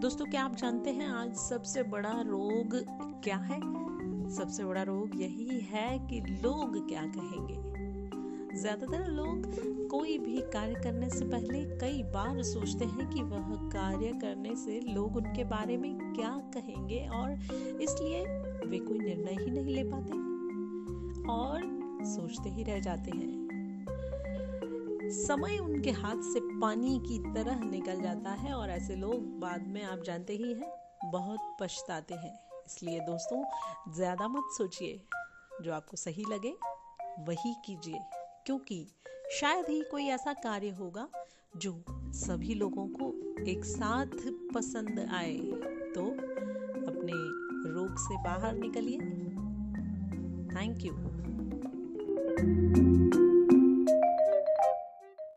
दोस्तों, क्या आप जानते हैं आज सबसे बड़ा रोग क्या है? सबसे बड़ा रोग यही है कि लोग क्या कहेंगे। ज़्यादातर लोग कोई भी कार्य करने से पहले कई बार सोचते हैं कि वह कार्य करने से लोग उनके बारे में क्या कहेंगे और इसलिए वे कोई निर्णय ही नहीं ले पाते। और सोचते ही रह जाते हैं। समय उनके हाथ से पानी की तरह निकल जाता है और ऐसे लोग बाद में, आप जानते ही हैं, बहुत पछताते हैं। इसलिए दोस्तों, ज़्यादा मत सोचिए। जो आपको सही लगे, वही कीजिए। क्योंकि शायद ही कोई ऐसा कार्य होगा जो सभी लोगों को एक साथ पसंद आए। तो अपने रोग से बाहर निकलिए। Thank you